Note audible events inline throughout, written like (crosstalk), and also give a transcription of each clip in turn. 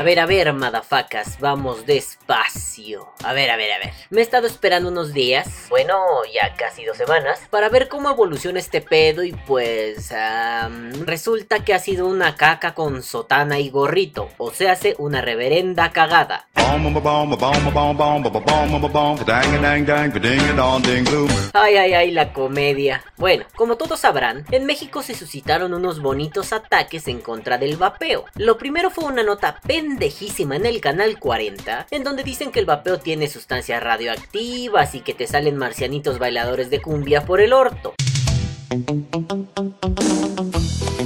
A ver, a ver, madafacas, vamos despacio. A ver, a ver, a ver. Me he estado esperando unos días, bueno, ya casi dos semanas, para ver cómo evoluciona este pedo y pues... resulta que ha sido una caca con sotana y gorrito, o sea, hace una reverenda cagada. Ay, ay, ay, la comedia. Bueno, como todos sabrán, en México se suscitaron unos bonitos ataques en contra del vapeo. Lo primero fue una nota pendejísima en el canal 40, en donde dicen que el vapeo tiene sustancias radioactivas y que te salen marcianitos bailadores de cumbia por el orto.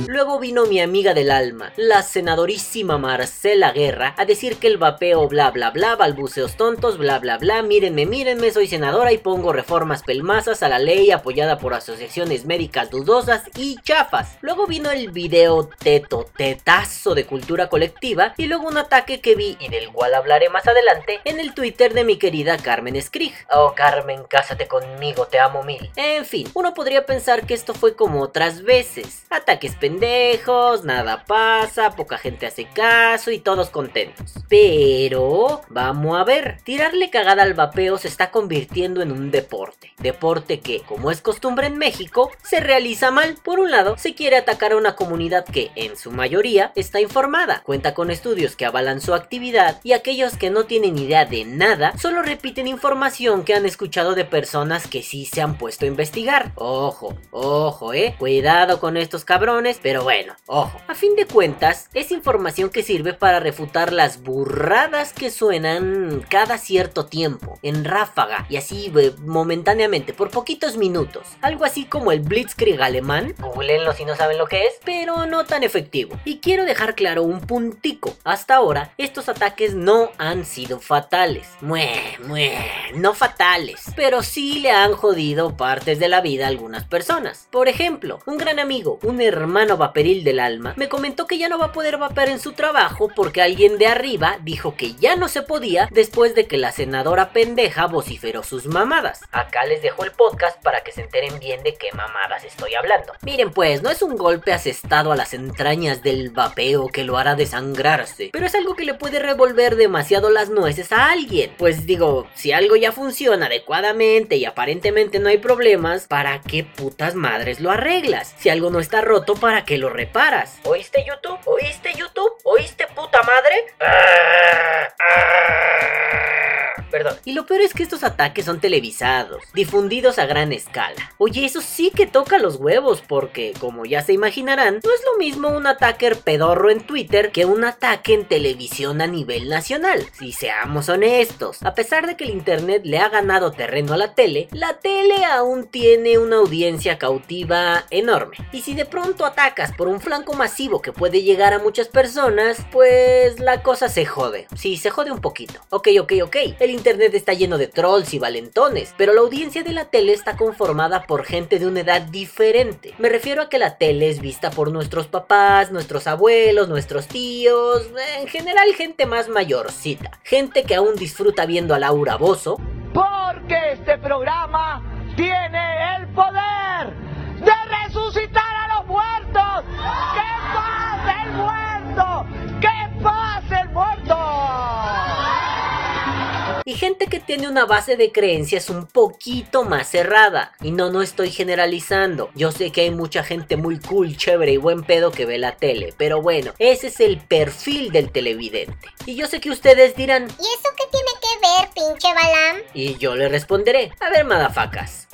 Luego vino mi amiga del alma, la senadorísima Marcela Guerra, a decir que el vapeo bla bla bla, balbuceos tontos, bla bla bla, mírenme, mírenme, soy senadora y pongo reformas pelmazas a la ley apoyada por asociaciones médicas dudosas y chafas. Luego vino el video teto tetazo de cultura colectiva y luego un ataque que vi y del cual hablaré más adelante en el Twitter de mi querida Carmen Skrig. Oh Carmen, cásate conmigo, te amo mil. En fin, uno podría pensar que esto fue como otras veces. Ataques pendejos nada pasa, poca gente hace caso y todos contentos. Pero, vamos a ver, tirarle cagada al vapeo se está convirtiendo en un deporte. Deporte que, como es costumbre en México, se realiza mal. Por un lado, se quiere atacar a una comunidad que, en su mayoría, está informada, cuenta con estudios que avalan su actividad y aquellos que no tienen idea de nada solo repiten información que han escuchado de personas que sí se han puesto a investigar. Ojo, ojo, eh, cuidado con estos cabrones, pero pero bueno, ojo, a fin de cuentas, es información que sirve para refutar las burradas que suenan cada cierto tiempo, en ráfaga y así eh, momentáneamente, por poquitos minutos. Algo así como el Blitzkrieg alemán, googleenlo si no saben lo que es, pero no tan efectivo. Y quiero dejar claro un puntico, hasta ahora estos ataques no han sido fatales. Mue, mue, no fatales, pero sí le han jodido partes de la vida a algunas personas. Por ejemplo, un gran amigo, un hermano vaporil del alma, me comentó que ya no va a poder vapear en su trabajo porque alguien de arriba dijo que ya no se podía después de que la senadora pendeja vociferó sus mamadas. Acá les dejo el podcast para que se enteren bien de qué mamadas estoy hablando. Miren pues, no es un golpe asestado a las entrañas del vapeo que lo hará desangrarse, pero es algo que le puede revolver demasiado las nueces a alguien. Pues digo, si algo ya funciona adecuadamente y aparentemente no hay problemas, ¿para qué putas madres lo arreglas? Si algo no está roto, ¿para qué lo reparas. ¿Oíste YouTube? ¿Oíste YouTube? ¿Oíste puta madre? Perdón. Y lo peor es que estos ataques son televisados, difundidos a gran escala. Oye, eso sí que toca los huevos, porque, como ya se imaginarán, no es lo mismo un ataque pedorro en Twitter que un ataque en televisión a nivel nacional. Si seamos honestos, a pesar de que el internet le ha ganado terreno a la tele, la tele aún tiene una audiencia cautiva enorme. Y si de pronto atacas por un flanco masivo que puede llegar a muchas personas, pues la cosa se jode. Sí, se jode un poquito. Ok, ok, ok. Internet está lleno de trolls y valentones, pero la audiencia de la tele está conformada por gente de una edad diferente. Me refiero a que la tele es vista por nuestros papás, nuestros abuelos, nuestros tíos, en general gente más mayorcita. Gente que aún disfruta viendo a Laura Bozo. Porque este programa tiene el poder de resucitar a los muertos. ¡Que pase el muerto! ¡Que pase el muerto! Y gente que tiene una base de creencias un poquito más cerrada. Y no, no estoy generalizando. Yo sé que hay mucha gente muy cool, chévere y buen pedo que ve la tele, pero bueno, ese es el perfil del televidente. Y yo sé que ustedes dirán, ¿y eso qué tiene ver, pinche Balam? Y yo le responderé, a ver, madafacas,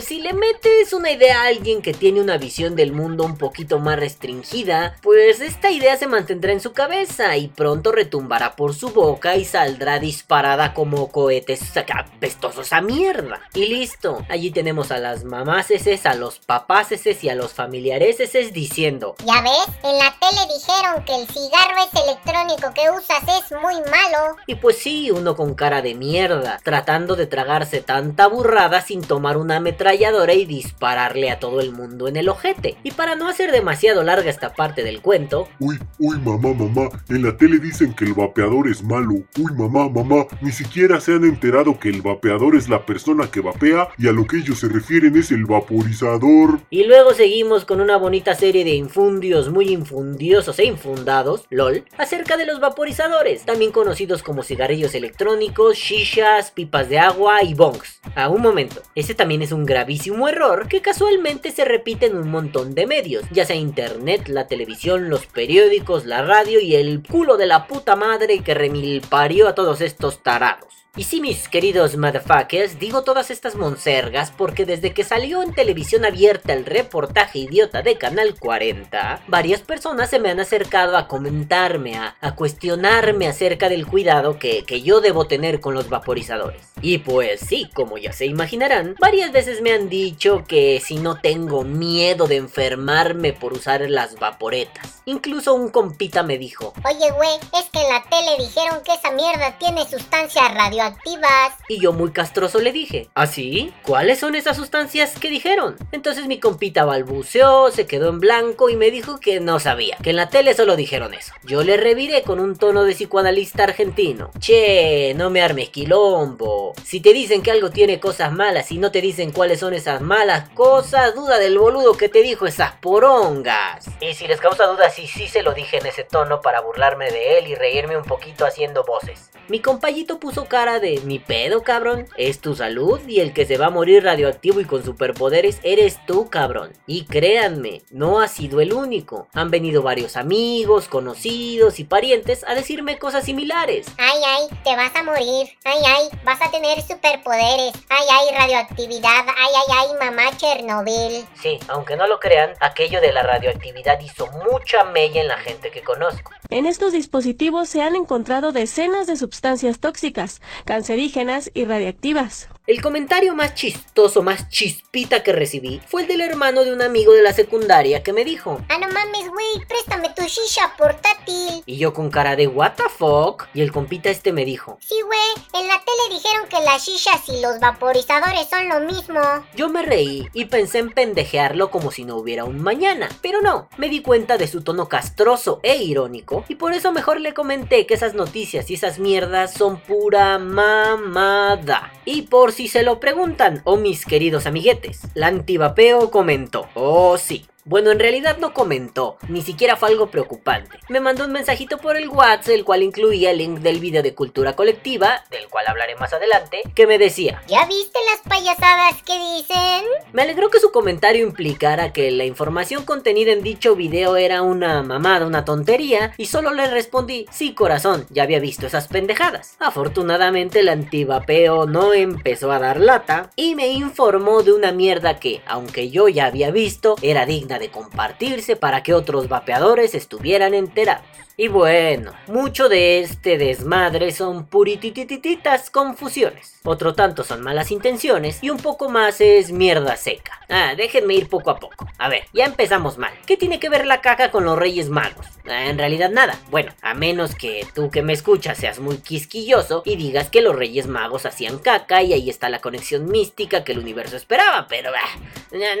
si le metes una idea a alguien que tiene una visión del mundo un poquito más restringida, pues esta idea se mantendrá en su cabeza y pronto retumbará por su boca y saldrá disparada como cohetes apestosos a mierda. Y listo, allí tenemos a las mamás eses, a los papás eses y a los familiares eses diciendo Ya ves, en la tele dijeron que el cigarro es electrónico que usas es muy malo. Y pues sí, uno con cara de mierda, tratando de tragarse tanta burrada sin tomar una ametralladora y dispararle a todo el mundo en el ojete. Y para no hacer demasiado larga esta parte del cuento, Uy, uy, mamá, mamá, en la tele dicen que el vapeador es malo. Uy, mamá, mamá, ni siquiera se han enterado que el vapeador es la persona que vapea y a lo que ellos se refieren es el vaporizador. Y luego seguimos con una bonita serie de infundios muy infundiosos e infundados, lol, acerca de los vaporizadores, también conocidos como cigarrillos electrónicos, shishas, pipas de agua y bongs. A un momento, ese también es un gravísimo error que casualmente se repite en un montón de medios, ya sea internet, la televisión, los periódicos, la radio y el culo de la puta madre que remilparió a todos estos tarados. Y sí, mis queridos motherfuckers, digo todas estas monsergas porque desde que salió en televisión abierta el reportaje idiota de Canal 40, varias personas se me han acercado a comentarme, a, a cuestionarme acerca del cuidado que, que yo debo tener con los vaporizadores. Y pues sí, como ya se imaginarán, varias veces me han dicho que si no tengo miedo de enfermarme por usar las vaporetas. Incluso un compita me dijo, Oye, güey, es que en la tele dijeron que esa mierda tiene sustancias radioactivas. Y yo muy castroso le dije, ¿Ah, sí? ¿Cuáles son esas sustancias que dijeron? Entonces mi compita balbuceó, se quedó en blanco y me dijo que no sabía, que en la tele solo dijeron eso. Yo le reviré con un tono de psicoanalista argentino. Che, no me armes quilombo. Si te dicen que algo tiene cosas malas y no te dicen cuáles son esas malas cosas, duda del boludo que te dijo esas porongas. Y si les causa duda si sí se lo dije en ese tono para burlarme de él y reírme un poquito haciendo voces. Mi compayito puso cara de mi pedo, cabrón. Es tu salud y el que se va a morir radioactivo y con superpoderes eres tú, cabrón. Y créanme, no ha sido el único. Han venido varios amigos, conocidos y parientes a decirme cosas similares. Ay, ay, te vas a morir. Ay, ay, vas a tener superpoderes. Ay, ay, radioactividad. Ay, ay, ay, mamá Chernobyl. Sí, aunque no lo crean, aquello de la radioactividad hizo mucha mella en la gente que conozco. En estos dispositivos se han encontrado decenas de sustancias tóxicas, cancerígenas y radiactivas. El comentario más chistoso, más chispita que recibí fue el del hermano de un amigo de la secundaria que me dijo. Ah, no mames, güey, préstame tu shisha portátil. Y yo con cara de what the fuck. Y el compita este me dijo. Sí, güey, en la tele dijeron que las shishas y los vaporizadores son lo mismo. Yo me reí y pensé en pendejearlo como si no hubiera un mañana. Pero no, me di cuenta de su tono castroso e irónico. Y por eso mejor le comenté que esas noticias y esas mierdas son pura mamada. Y por si se lo preguntan, oh mis queridos amiguetes, la antivapeo comentó, oh sí, bueno, en realidad no comentó, ni siquiera fue algo preocupante. Me mandó un mensajito por el WhatsApp, el cual incluía el link del video de cultura colectiva, del cual hablaré más adelante, que me decía, ¿Ya viste las payasadas que dicen? me alegró que su comentario implicara que la información contenida en dicho video era una mamada, una tontería, y solo le respondí, sí corazón, ya había visto esas pendejadas. Afortunadamente el antivapeo no empezó a dar lata, y me informó de una mierda que, aunque yo ya había visto, era digna de compartirse para que otros vapeadores estuvieran enterados. Y bueno, mucho de este desmadre son purititititas confusiones. Otro tanto son malas intenciones y un poco más es mierda seca. Ah, déjenme ir poco a poco. A ver, ya empezamos mal. ¿Qué tiene que ver la caca con los Reyes Magos? En realidad nada. Bueno, a menos que tú que me escuchas seas muy quisquilloso y digas que los Reyes Magos hacían caca y ahí está la conexión mística que el universo esperaba, pero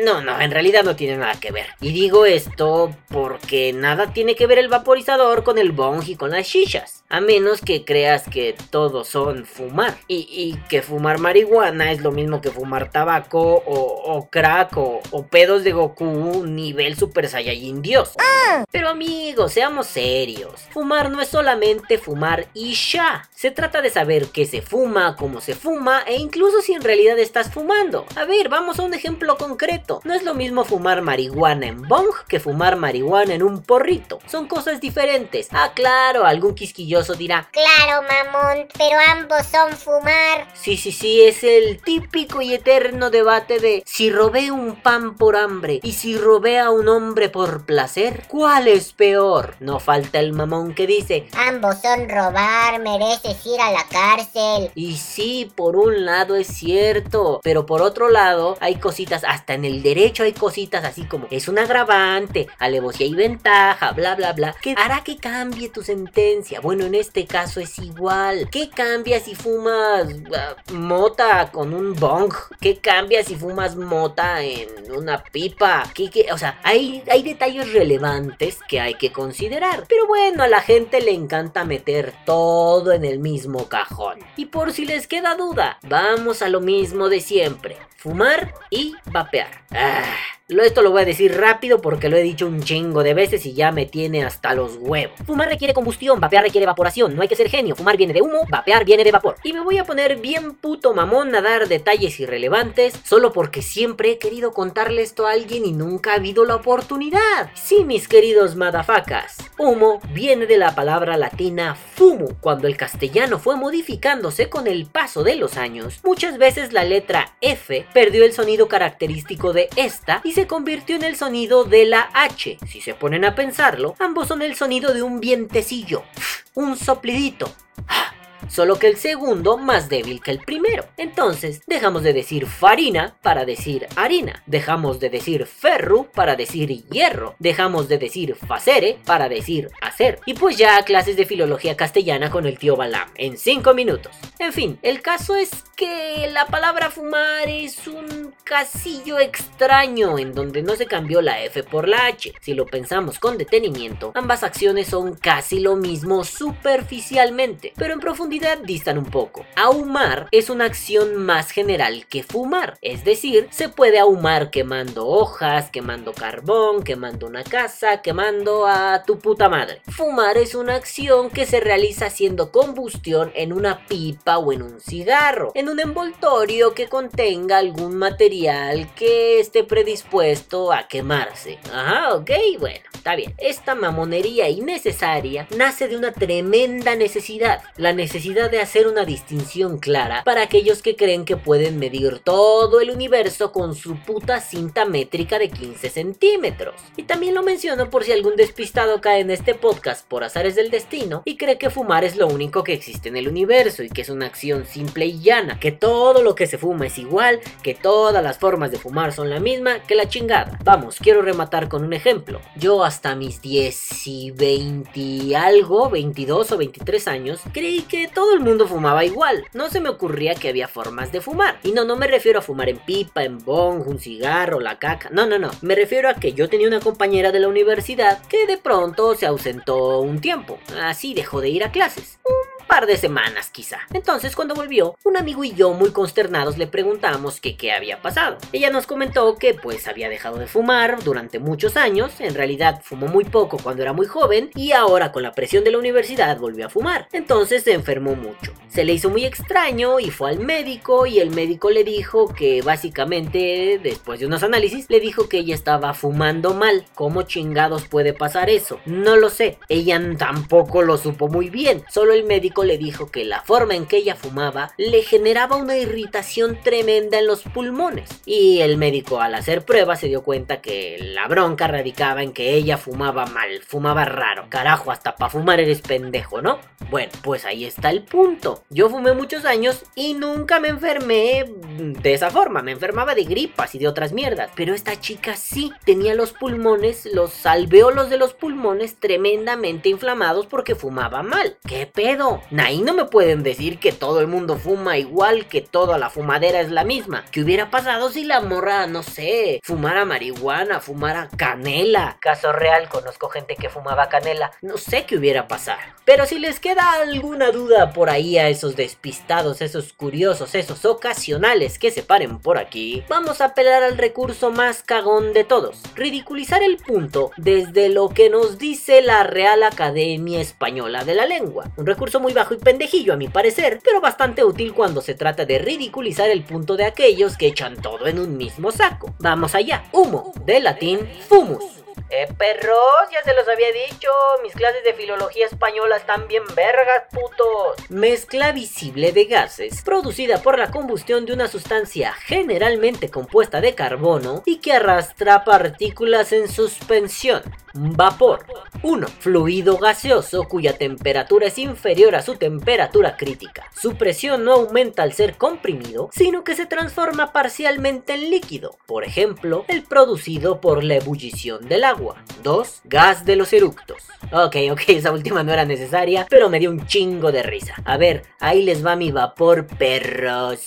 no, no, en realidad no tiene nada que ver. Y digo esto porque nada tiene que ver el vaporizador con el bong y con las shishas. A menos que creas que todos son fumar. Y, que fumar marihuana es lo mismo que fumar tabaco o, crack o, o pedos de Goku nivel Super Saiyajin Dios. Pero amigos, seamos serios. Fumar no es solamente fumar y ya. Se trata de saber qué se fuma, cómo se fuma e incluso si en realidad estás fumando. A ver, vamos a un ejemplo concreto. No es lo mismo fumar marihuana en bong que fumar marihuana en un porrito. Son cosas diferentes. Ah, claro, algún quisquilloso dirá. Claro, mamón, pero ambos son fumar. Sí, sí, sí, es el típico y eterno debate de si robé un pan por hambre y si robé a un hombre por placer, ¿cuál es peor? No falta el mamón que dice, Ambos son robar, mereces ir a la cárcel. y sí, por un lado es cierto, pero por otro lado hay cositas, hasta en el derecho hay cositas así como es un agravante, alevosía y ventaja, bla bla bla, que hará que cambie tu sentencia. Bueno, En este caso es igual. ¿Qué cambia si fumas ah, mota con un bong? ¿Qué cambia si fumas mota en una pipa? ¿Qué, qué? O sea, hay, hay detalles relevantes que hay que considerar. Pero bueno, a la gente le encanta meter todo en el mismo cajón. Y por si les queda duda, vamos a lo mismo de siempre. Fumar y vapear. Ah, esto lo voy a decir rápido porque lo he dicho un chingo de veces y ya me tiene hasta los huevos. Fumar requiere combustión, vapear requiere evaporación. No hay que ser genio. Fumar viene de humo, vapear viene de vapor. Y me voy a poner bien puto mamón a dar detalles irrelevantes solo porque siempre he querido contarle esto a alguien y nunca ha habido la oportunidad. Sí, mis queridos madafacas. Humo viene de la palabra latina fumo. Cuando el castellano fue modificándose con el paso de los años, muchas veces la letra F perdió el sonido característico de esta y se convirtió en el sonido de la H. Si se ponen a pensarlo, ambos son el sonido de un vientecillo, un soplidito. Solo que el segundo más débil que el primero. Entonces, dejamos de decir farina para decir harina. Dejamos de decir ferru para decir hierro. Dejamos de decir facere para decir hacer. Y pues ya clases de filología castellana con el tío Balam en 5 minutos. En fin, el caso es que la palabra fumar es un casillo extraño en donde no se cambió la F por la H. Si lo pensamos con detenimiento, ambas acciones son casi lo mismo superficialmente, pero en profundidad distan un poco. Ahumar es una acción más general que fumar, es decir, se puede ahumar quemando hojas, quemando carbón, quemando una casa, quemando a tu puta madre. Fumar es una acción que se realiza haciendo combustión en una pipa o en un cigarro, en un envoltorio que contenga algún material que esté predispuesto a quemarse. Ajá, ok, bueno, está bien. Esta mamonería innecesaria nace de una tremenda necesidad, la necesidad de hacer una distinción clara para aquellos que creen que pueden medir todo el universo con su puta cinta métrica de 15 centímetros. Y también lo menciono por si algún despistado cae en este podcast por azares del destino y cree que fumar es lo único que existe en el universo y que es una acción simple y llana, que todo lo que se fuma es igual, que todas las formas de fumar son la misma, que la chingada. Vamos, quiero rematar con un ejemplo. Yo hasta mis 10 y 20 algo, 22 o 23 años, creí que todo el mundo fumaba igual. No se me ocurría que había formas de fumar. Y no, no me refiero a fumar en pipa, en bong, un cigarro, la caca. No, no, no. Me refiero a que yo tenía una compañera de la universidad que de pronto se ausentó un tiempo. Así dejó de ir a clases par de semanas quizá. Entonces cuando volvió, un amigo y yo muy consternados le preguntamos que qué había pasado. Ella nos comentó que pues había dejado de fumar durante muchos años, en realidad fumó muy poco cuando era muy joven y ahora con la presión de la universidad volvió a fumar. Entonces se enfermó mucho. Se le hizo muy extraño y fue al médico y el médico le dijo que básicamente después de unos análisis le dijo que ella estaba fumando mal. ¿Cómo chingados puede pasar eso? No lo sé. Ella tampoco lo supo muy bien. Solo el médico le dijo que la forma en que ella fumaba le generaba una irritación tremenda en los pulmones. Y el médico al hacer pruebas se dio cuenta que la bronca radicaba en que ella fumaba mal, fumaba raro. Carajo, hasta para fumar eres pendejo, ¿no? Bueno, pues ahí está el punto. Yo fumé muchos años y nunca me enfermé de esa forma. Me enfermaba de gripas y de otras mierdas. Pero esta chica sí tenía los pulmones, los alveolos de los pulmones tremendamente inflamados porque fumaba mal. ¿Qué pedo? Ahí no me pueden decir que todo el mundo fuma igual, que toda la fumadera es la misma. ¿Qué hubiera pasado si la morra, no sé, fumara marihuana, fumara canela? Caso real, conozco gente que fumaba canela. No sé qué hubiera pasado. Pero si les queda alguna duda por ahí a esos despistados, esos curiosos, esos ocasionales que se paren por aquí, vamos a apelar al recurso más cagón de todos. Ridiculizar el punto desde lo que nos dice la Real Academia Española de la Lengua. Un recurso muy bajo y pendejillo a mi parecer, pero bastante útil cuando se trata de ridiculizar el punto de aquellos que echan todo en un mismo saco. Vamos allá, humo, de latín fumus. Eh, perros, ya se los había dicho. Mis clases de filología española están bien vergas, putos. Mezcla visible de gases, producida por la combustión de una sustancia generalmente compuesta de carbono y que arrastra partículas en suspensión. Vapor. 1. Fluido gaseoso cuya temperatura es inferior a su temperatura crítica. Su presión no aumenta al ser comprimido, sino que se transforma parcialmente en líquido. Por ejemplo, el producido por la ebullición del agua. 2. Gas de los eructos. Ok, ok, (laughs) esa última no era necesaria, pero me dio un chingo de risa. A ver, ahí les va mi vapor, perros.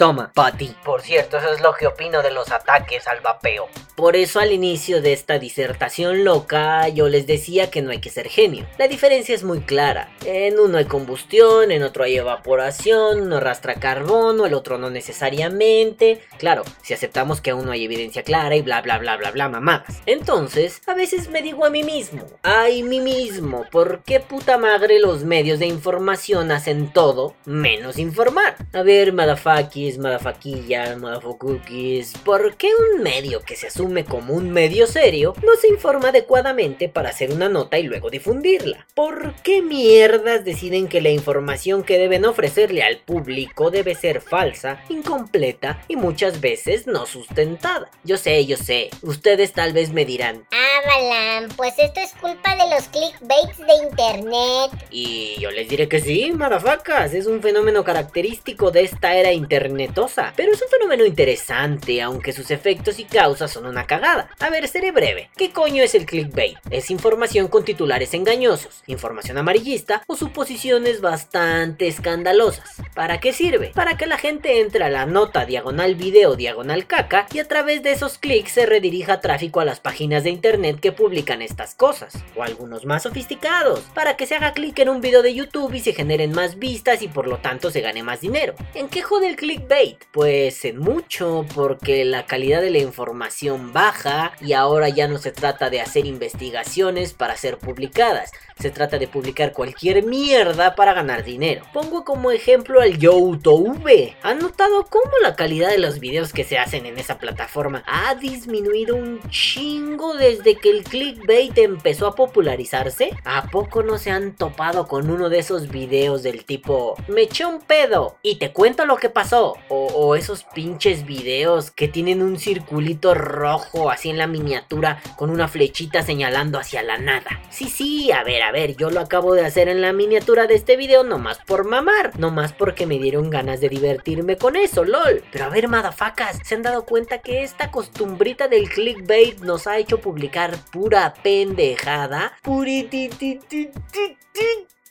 Toma, Patty. Por cierto, eso es lo que opino de los ataques al vapeo. Por eso al inicio de esta disertación loca yo les decía que no hay que ser genio. La diferencia es muy clara. En uno hay combustión, en otro hay evaporación, uno arrastra carbono, el otro no necesariamente. Claro, si aceptamos que aún no hay evidencia clara y bla bla bla bla bla mamadas. Entonces, a veces me digo a mí mismo, ay mí mismo, ¿por qué puta madre los medios de información hacen todo menos informar? A ver, madafakis, madafaquillas, madafokukis, ¿por qué un medio que se asume como un medio serio no se informa adecuadamente para hacer una nota y luego difundirla? ¿Por qué mierdas deciden que la información que deben ofrecerle al público debe ser falsa, incompleta y muchas veces no sustentada? Yo sé, yo sé, ustedes tal vez me dirán, Ah, Balam, pues esto es culpa de los clickbaits de internet. Y yo les diré que sí, madafacas, es un fenómeno característico de esta era internetosa, pero es un fenómeno interesante, aunque sus efectos y causas son una cagada. A ver, seré breve. ¿Qué coño es el clickbait? Es información con titulares engañosos, información amarillista o suposiciones bastante escandalosas. ¿Para qué sirve? Para que la gente entre a la nota diagonal video diagonal caca y a través de esos clics se redirija tráfico a las páginas de internet que publican estas cosas, o algunos más sofisticados, para que se haga clic en un video de YouTube y se generen más vistas y por lo tanto se gane más dinero. ¿En qué jode el clickbait? Pues en mucho, porque la calidad de la información baja y ahora ya no se trata de hacer investigaciones para ser publicadas, se trata de publicar cualquier mierda para ganar dinero. Pongo como ejemplo al YouTube. ¿Han notado cómo la calidad de los videos que se hacen en esa plataforma ha disminuido un chingo desde que el clickbait empezó a popularizarse? ¿A poco no se han topado con uno de esos videos del tipo me eché un pedo y te cuento lo que pasó? O, o esos pinches videos que tienen un circulito rojo así en la miniatura con una flechita señalando hacia la nada. Sí, sí, a ver, a ver, yo lo acabo de hacer en la miniatura de este video nomás por mamar, nomás porque me dieron ganas de divertirme con eso, lol. Pero a ver, madafacas, ¿se han dado cuenta que esta costumbrita del clickbait nos ha hecho publicar pura pendejada?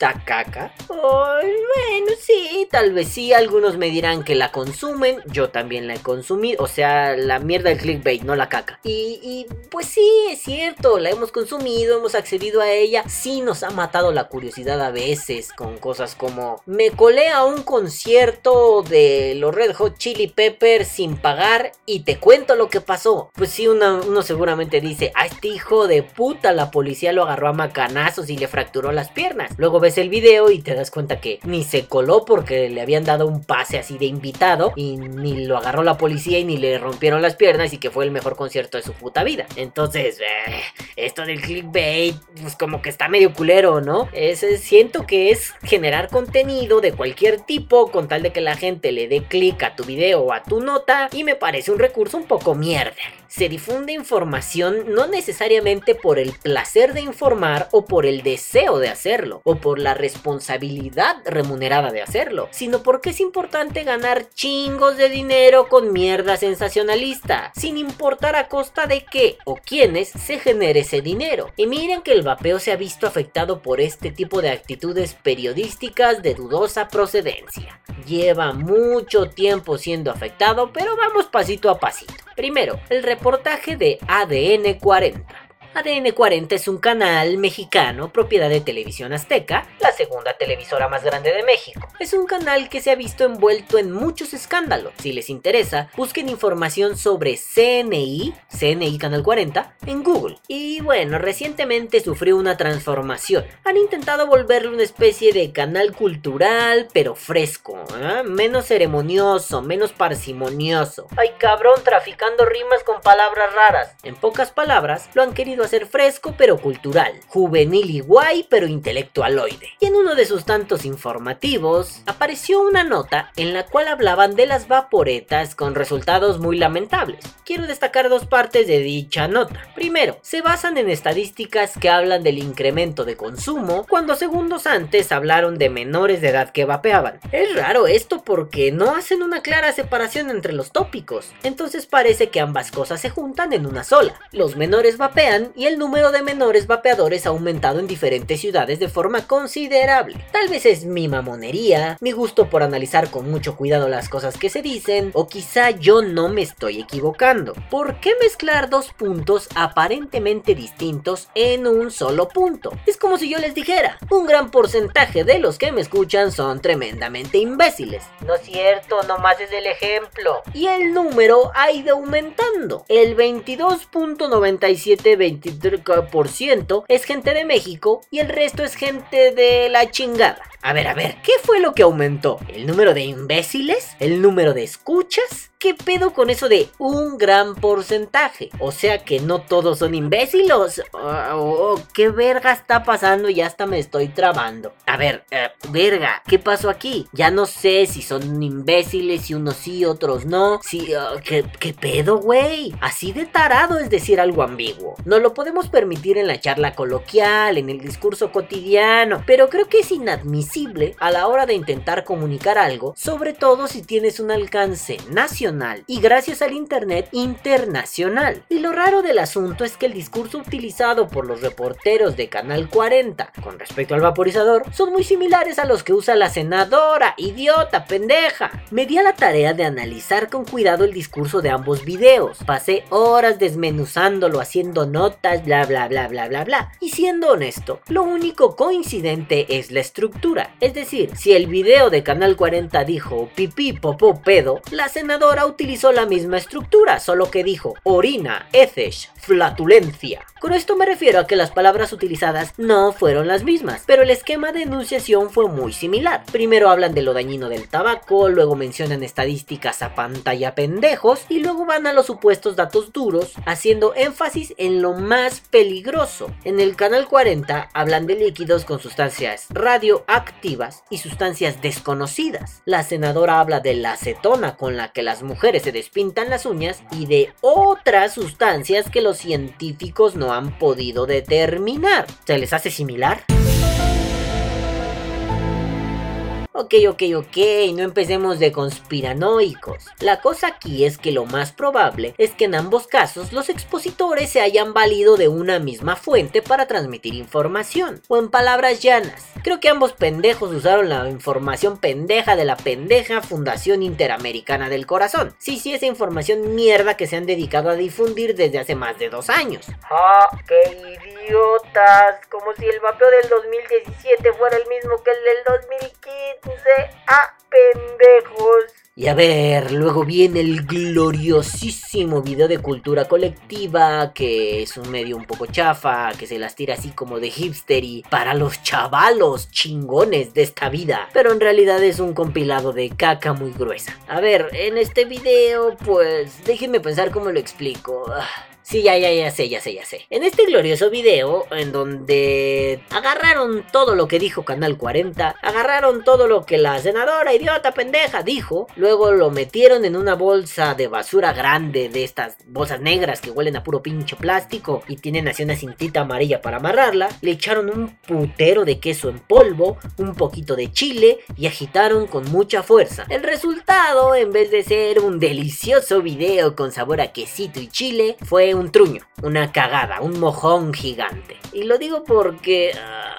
Purititititita caca. Ay, bueno, sí, tal vez sí, algunos me dirán que la consumen, yo también la he consumido, o sea, la mierda del clickbait, no la caca. Y, pues sí, es cierto, la hemos consumido, hemos accedido a ella, sí nos ha matado la curiosidad a veces con cosas como me colé a un concierto de los Red Hot Chili Peppers sin pagar y te cuento lo que pasó. Pues sí, uno seguramente dice, a este hijo de puta la policía lo agarró a macanazos y le fracturó las piernas. Luego ves el video y te das cuenta que ni se coló porque le habían dado un pase así de invitado y ni lo agarró la policía y ni le rompieron las piernas y que fue el mejor concierto de su puta vida. Entonces, eh, esto del clickbait, pues como que está medio culero, ¿no? Es, siento que es generar contenido de cualquier tipo con tal de que la gente le dé clic a tu video o a tu nota y me parece un recurso un poco mierda. Se difunde información no necesariamente por el placer de informar o por el deseo de hacerlo o por la responsabilidad remunerada de hacerlo, sino porque es importante ganar chingos de dinero con mierda sensacionalista, sin importar a costa de qué o quiénes se genere ese dinero. Y miren que el vapeo se ha visto afectado por este tipo de actitudes periodísticas de dudosa procedencia. Lleva mucho tiempo siendo afectado, pero vamos pasito a pasito. Primero, el reportaje de ADN 40. ADN 40 es un canal mexicano propiedad de Televisión Azteca, la segunda televisora más grande de México. Es un canal que se ha visto envuelto en muchos escándalos. Si les interesa, busquen información sobre CNI, CNI Canal 40, en Google. Y bueno, recientemente sufrió una transformación. Han intentado volverlo una especie de canal cultural, pero fresco, ¿eh? menos ceremonioso, menos parsimonioso. Ay cabrón, traficando rimas con palabras raras. En pocas palabras, lo han querido a ser fresco pero cultural, juvenil y guay pero intelectualoide. Y en uno de sus tantos informativos apareció una nota en la cual hablaban de las vaporetas con resultados muy lamentables. Quiero destacar dos partes de dicha nota. Primero, se basan en estadísticas que hablan del incremento de consumo cuando segundos antes hablaron de menores de edad que vapeaban. Es raro esto porque no hacen una clara separación entre los tópicos, entonces parece que ambas cosas se juntan en una sola. Los menores vapean y el número de menores vapeadores ha aumentado en diferentes ciudades de forma considerable. Tal vez es mi mamonería, mi gusto por analizar con mucho cuidado las cosas que se dicen, o quizá yo no me estoy equivocando. ¿Por qué mezclar dos puntos aparentemente distintos en un solo punto? Es como si yo les dijera, un gran porcentaje de los que me escuchan son tremendamente imbéciles. No es cierto, nomás es el ejemplo. Y el número ha ido aumentando. El 22.97% es gente de México y el resto es gente de la chingada. A ver, a ver, ¿qué fue lo que aumentó? ¿El número de imbéciles? ¿El número de escuchas? ¿Qué pedo con eso de un gran porcentaje? O sea que no todos son imbéciles. ¿O qué verga está pasando? Ya hasta me estoy trabando. A ver, eh, verga, ¿qué pasó aquí? Ya no sé si son imbéciles, si unos sí, otros no. Si, uh, ¿qué, ¿qué pedo, güey? Así de tarado es decir algo ambiguo. No lo podemos permitir en la charla coloquial, en el discurso cotidiano, pero creo que es inadmisible a la hora de intentar comunicar algo, sobre todo si tienes un alcance nacional y gracias al Internet internacional. Y lo raro del asunto es que el discurso utilizado por los reporteros de Canal 40 con respecto al vaporizador son muy similares a los que usa la senadora, idiota, pendeja. Me di a la tarea de analizar con cuidado el discurso de ambos videos. Pasé horas desmenuzándolo, haciendo notas, bla bla bla bla bla bla. Y siendo honesto, lo único coincidente es la estructura. Es decir, si el video de Canal 40 dijo pipí, popó, pedo, la senadora utilizó la misma estructura, solo que dijo orina, heces, flatulencia. Con esto me refiero a que las palabras utilizadas no fueron las mismas, pero el esquema de enunciación fue muy similar. Primero hablan de lo dañino del tabaco, luego mencionan estadísticas a pantalla pendejos y luego van a los supuestos datos duros, haciendo énfasis en lo más peligroso. En el canal 40 hablan de líquidos con sustancias radioactivas y sustancias desconocidas. La senadora habla de la acetona con la que las mujeres se despintan las uñas y de otras sustancias que los científicos no han podido determinar. ¿Se les hace similar? Ok, ok, ok, no empecemos de conspiranoicos. La cosa aquí es que lo más probable es que en ambos casos los expositores se hayan valido de una misma fuente para transmitir información. O en palabras llanas, creo que ambos pendejos usaron la información pendeja de la pendeja Fundación Interamericana del Corazón. Sí, sí, esa información mierda que se han dedicado a difundir desde hace más de dos años. ¡Ah, qué idiotas! Como si el vapeo del 2017 fuera el mismo que el del 2015 a pendejos. Y a ver, luego viene el gloriosísimo video de cultura colectiva, que es un medio un poco chafa, que se las tira así como de hipster y para los chavalos chingones de esta vida. Pero en realidad es un compilado de caca muy gruesa. A ver, en este video, pues déjenme pensar cómo lo explico. Sí, ya, ya, ya sé, ya sé, ya sé. En este glorioso video, en donde agarraron todo lo que dijo Canal 40, agarraron todo lo que la senadora idiota pendeja dijo, luego lo metieron en una bolsa de basura grande de estas bolsas negras que huelen a puro pinche plástico y tienen así una cintita amarilla para amarrarla, le echaron un putero de queso en polvo, un poquito de chile y agitaron con mucha fuerza. El resultado, en vez de ser un delicioso video con sabor a quesito y chile, fue un truño, una cagada, un mojón gigante. Y lo digo porque... ah,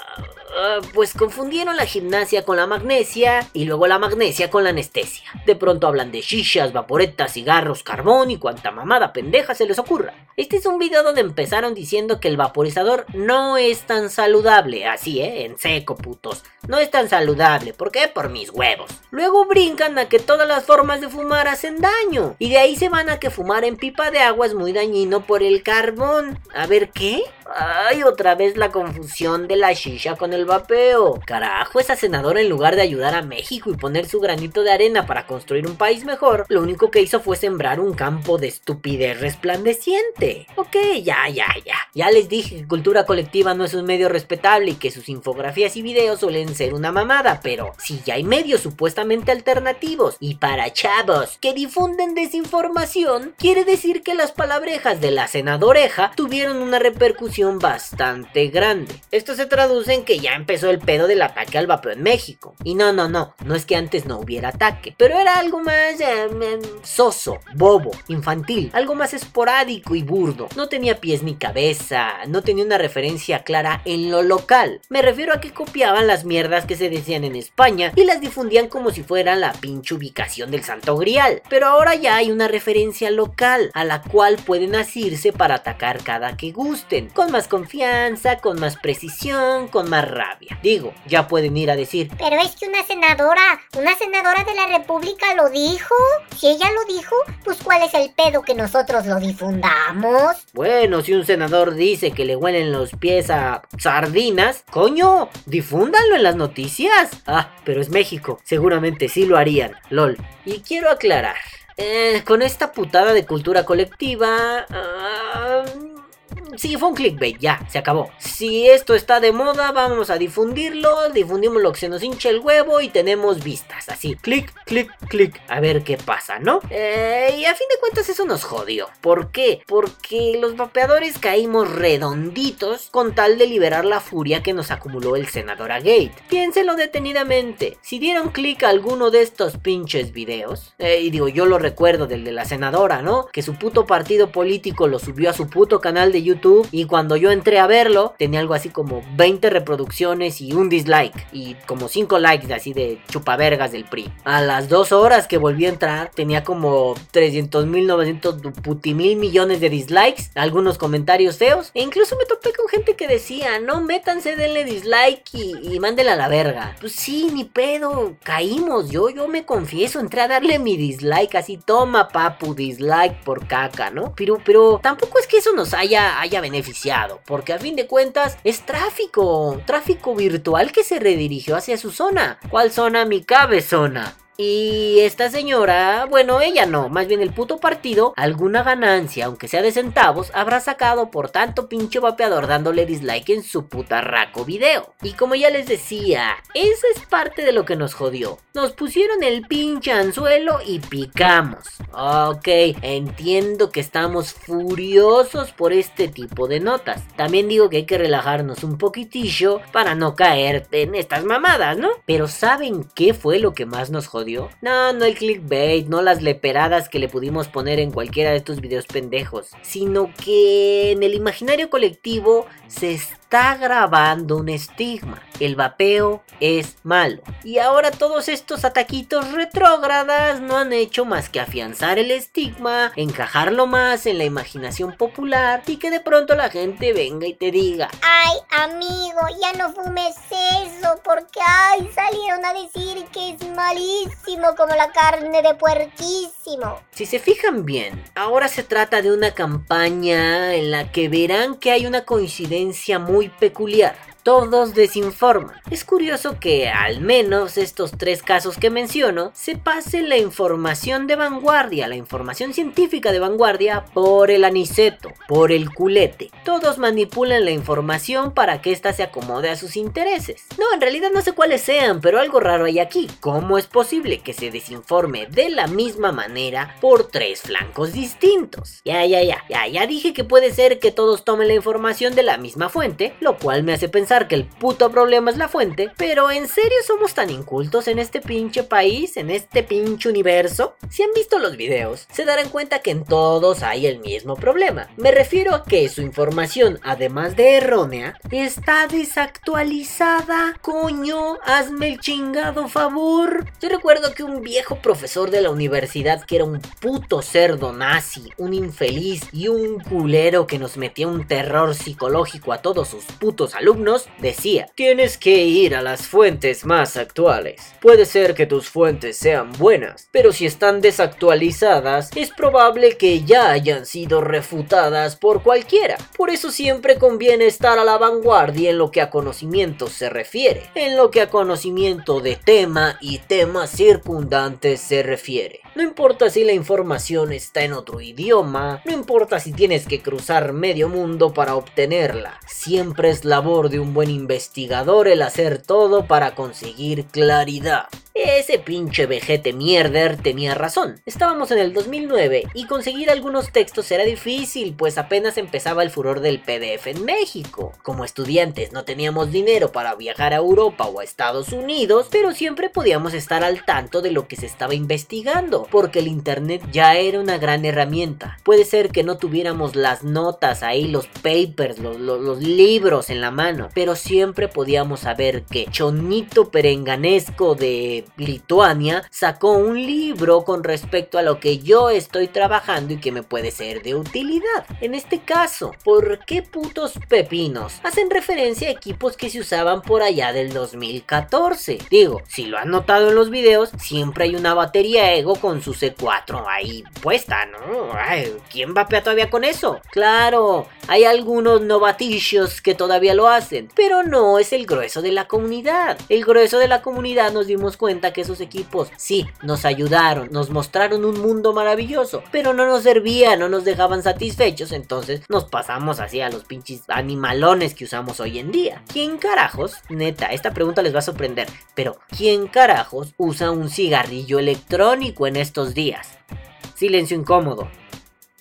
ah, pues confundieron la gimnasia con la magnesia y luego la magnesia con la anestesia. De pronto hablan de shishas, vaporetas, cigarros, carbón y cuanta mamada pendeja se les ocurra. Este es un video donde empezaron diciendo que el vaporizador no es tan saludable, así, ¿eh? En seco, putos. No es tan saludable, ¿por qué? Por mis huevos. Luego brincan a que todas las formas de fumar hacen daño. Y de ahí se van a que fumar en pipa de agua es muy dañino por el carbón. A ver, ¿qué? Ay, otra vez la confusión de la shisha con el vapeo. Carajo, esa senadora en lugar de ayudar a México y poner su granito de arena para construir un país mejor, lo único que hizo fue sembrar un campo de estupidez resplandeciente. Ok, ya, ya, ya. Ya les dije que Cultura Colectiva no es un medio respetable y que sus infografías y videos suelen ser una mamada, pero si ya hay medios supuestamente alternativos y para chavos que difunden desinformación, quiere decir que las palabrejas de la senadoreja tuvieron una repercusión bastante grande. Esto se traduce en que ya empezó el pedo del ataque al vapeo en México. Y no, no, no, no es que antes no hubiera ataque, pero era algo más eh, em, soso, bobo, infantil, algo más esporádico y burdo. No tenía pies ni cabeza, no tenía una referencia clara en lo local. Me refiero a que copiaban las mierdas que se decían en España y las difundían como si fuera la pinche ubicación del Santo Grial. Pero ahora ya hay una referencia local a la cual pueden asirse para atacar cada que gusten, con más confianza, con más precisión, con más rabia. Digo, ya pueden ir a decir, Pero es que una senadora, una senadora de la República lo dijo. Si ella lo dijo, pues ¿cuál es el pedo que nosotros lo difundamos? Bueno, si un senador dice que le huelen los pies a sardinas, coño, difúndanlo en las noticias. Ah, pero es México, seguramente sí lo harían, lol. Y quiero aclarar, eh, con esta putada de cultura colectiva... ah, Sí, fue un clickbait, ya, se acabó. Si esto está de moda, vamos a difundirlo, difundimos lo que se nos hincha el huevo y tenemos vistas. Así, clic, clic, clic, a ver qué pasa, ¿no? Eh, y a fin de cuentas eso nos jodió. ¿Por qué? Porque los vapeadores caímos redonditos con tal de liberar la furia que nos acumuló el senador a Gate. Piénselo detenidamente. Si dieron clic a alguno de estos pinches videos, eh, y digo, yo lo recuerdo del de la senadora, ¿no? Que su puto partido político lo subió a su puto canal de YouTube y cuando yo entré a verlo tenía algo así como 20 reproducciones y un dislike y como 5 likes así de chupavergas del PRI. A las 2 horas que volví a entrar tenía como 300 mil, 900 puti mil millones de dislikes, algunos comentarios feos e incluso me topé con gente que decía no métanse, denle dislike y, y mándenla a la verga. Pues sí, ni pedo, caímos, yo, yo me confieso, entré a darle mi dislike así, toma papu, dislike por caca, ¿no? Pero, pero tampoco es que eso nos haya, haya beneficiado, porque a fin de cuentas es tráfico, tráfico virtual que se redirigió hacia su zona. ¿Cuál zona? Mi cabezona. Y esta señora, bueno, ella no, más bien el puto partido, alguna ganancia, aunque sea de centavos, habrá sacado por tanto pinche vapeador dándole dislike en su puta raco video. Y como ya les decía, esa es parte de lo que nos jodió. Nos pusieron el pinche anzuelo y picamos. Ok, entiendo que estamos furiosos por este tipo de notas. También digo que hay que relajarnos un poquitillo para no caer en estas mamadas, ¿no? Pero ¿saben qué fue lo que más nos jodió? No, no el clickbait, no las leperadas que le pudimos poner en cualquiera de estos videos pendejos, sino que en el imaginario colectivo se está grabando un estigma. El vapeo es malo. Y ahora todos estos ataquitos retrógradas no han hecho más que afianzar el estigma, encajarlo más en la imaginación popular y que de pronto la gente venga y te diga, Ay, amigo, ya no fumes eso, porque ay, salieron a decir que es malísimo como la carne de puerquísimo. Si se fijan bien, ahora se trata de una campaña en la que verán que hay una coincidencia muy peculiar. Todos desinforman. Es curioso que al menos estos tres casos que menciono se pase la información de vanguardia, la información científica de vanguardia por el aniceto, por el culete. Todos manipulan la información para que ésta se acomode a sus intereses. No, en realidad no sé cuáles sean, pero algo raro hay aquí. ¿Cómo es posible que se desinforme de la misma manera por tres flancos distintos? Ya, ya, ya, ya, ya dije que puede ser que todos tomen la información de la misma fuente, lo cual me hace pensar que el puto problema es la fuente, pero ¿en serio somos tan incultos en este pinche país, en este pinche universo? Si han visto los videos, se darán cuenta que en todos hay el mismo problema. Me refiero a que su información, además de errónea, está desactualizada. Coño, hazme el chingado favor. Yo recuerdo que un viejo profesor de la universidad que era un puto cerdo nazi, un infeliz y un culero que nos metía un terror psicológico a todos sus putos alumnos, decía, tienes que ir a las fuentes más actuales. Puede ser que tus fuentes sean buenas, pero si están desactualizadas, es probable que ya hayan sido refutadas por cualquiera. Por eso siempre conviene estar a la vanguardia en lo que a conocimiento se refiere, en lo que a conocimiento de tema y temas circundantes se refiere. No importa si la información está en otro idioma, no importa si tienes que cruzar medio mundo para obtenerla, siempre es labor de un buen investigador el hacer todo para conseguir claridad. Ese pinche vejete mierder tenía razón. Estábamos en el 2009 y conseguir algunos textos era difícil, pues apenas empezaba el furor del PDF en México. Como estudiantes no teníamos dinero para viajar a Europa o a Estados Unidos, pero siempre podíamos estar al tanto de lo que se estaba investigando, porque el Internet ya era una gran herramienta. Puede ser que no tuviéramos las notas ahí, los papers, los, los libros en la mano, pero siempre podíamos saber que Chonito Perenganesco de Lituania sacó un libro con respecto a lo que yo estoy trabajando y que me puede ser de utilidad. En este caso, ¿por qué putos pepinos? Hacen referencia a equipos que se usaban por allá del 2014. Digo, si lo han notado en los videos, siempre hay una batería Ego con su C4 ahí puesta, ¿no? Ay, ¿Quién vapea todavía con eso? Claro, hay algunos novaticios que todavía lo hacen, pero no es el grueso de la comunidad. El grueso de la comunidad nos dimos cuenta que esos equipos sí nos ayudaron, nos mostraron un mundo maravilloso, pero no nos servían, no nos dejaban satisfechos, entonces nos pasamos así a los pinches animalones que usamos hoy en día. ¿Quién carajos? Neta, esta pregunta les va a sorprender, pero ¿quién carajos usa un cigarrillo electrónico en estos días? Silencio incómodo.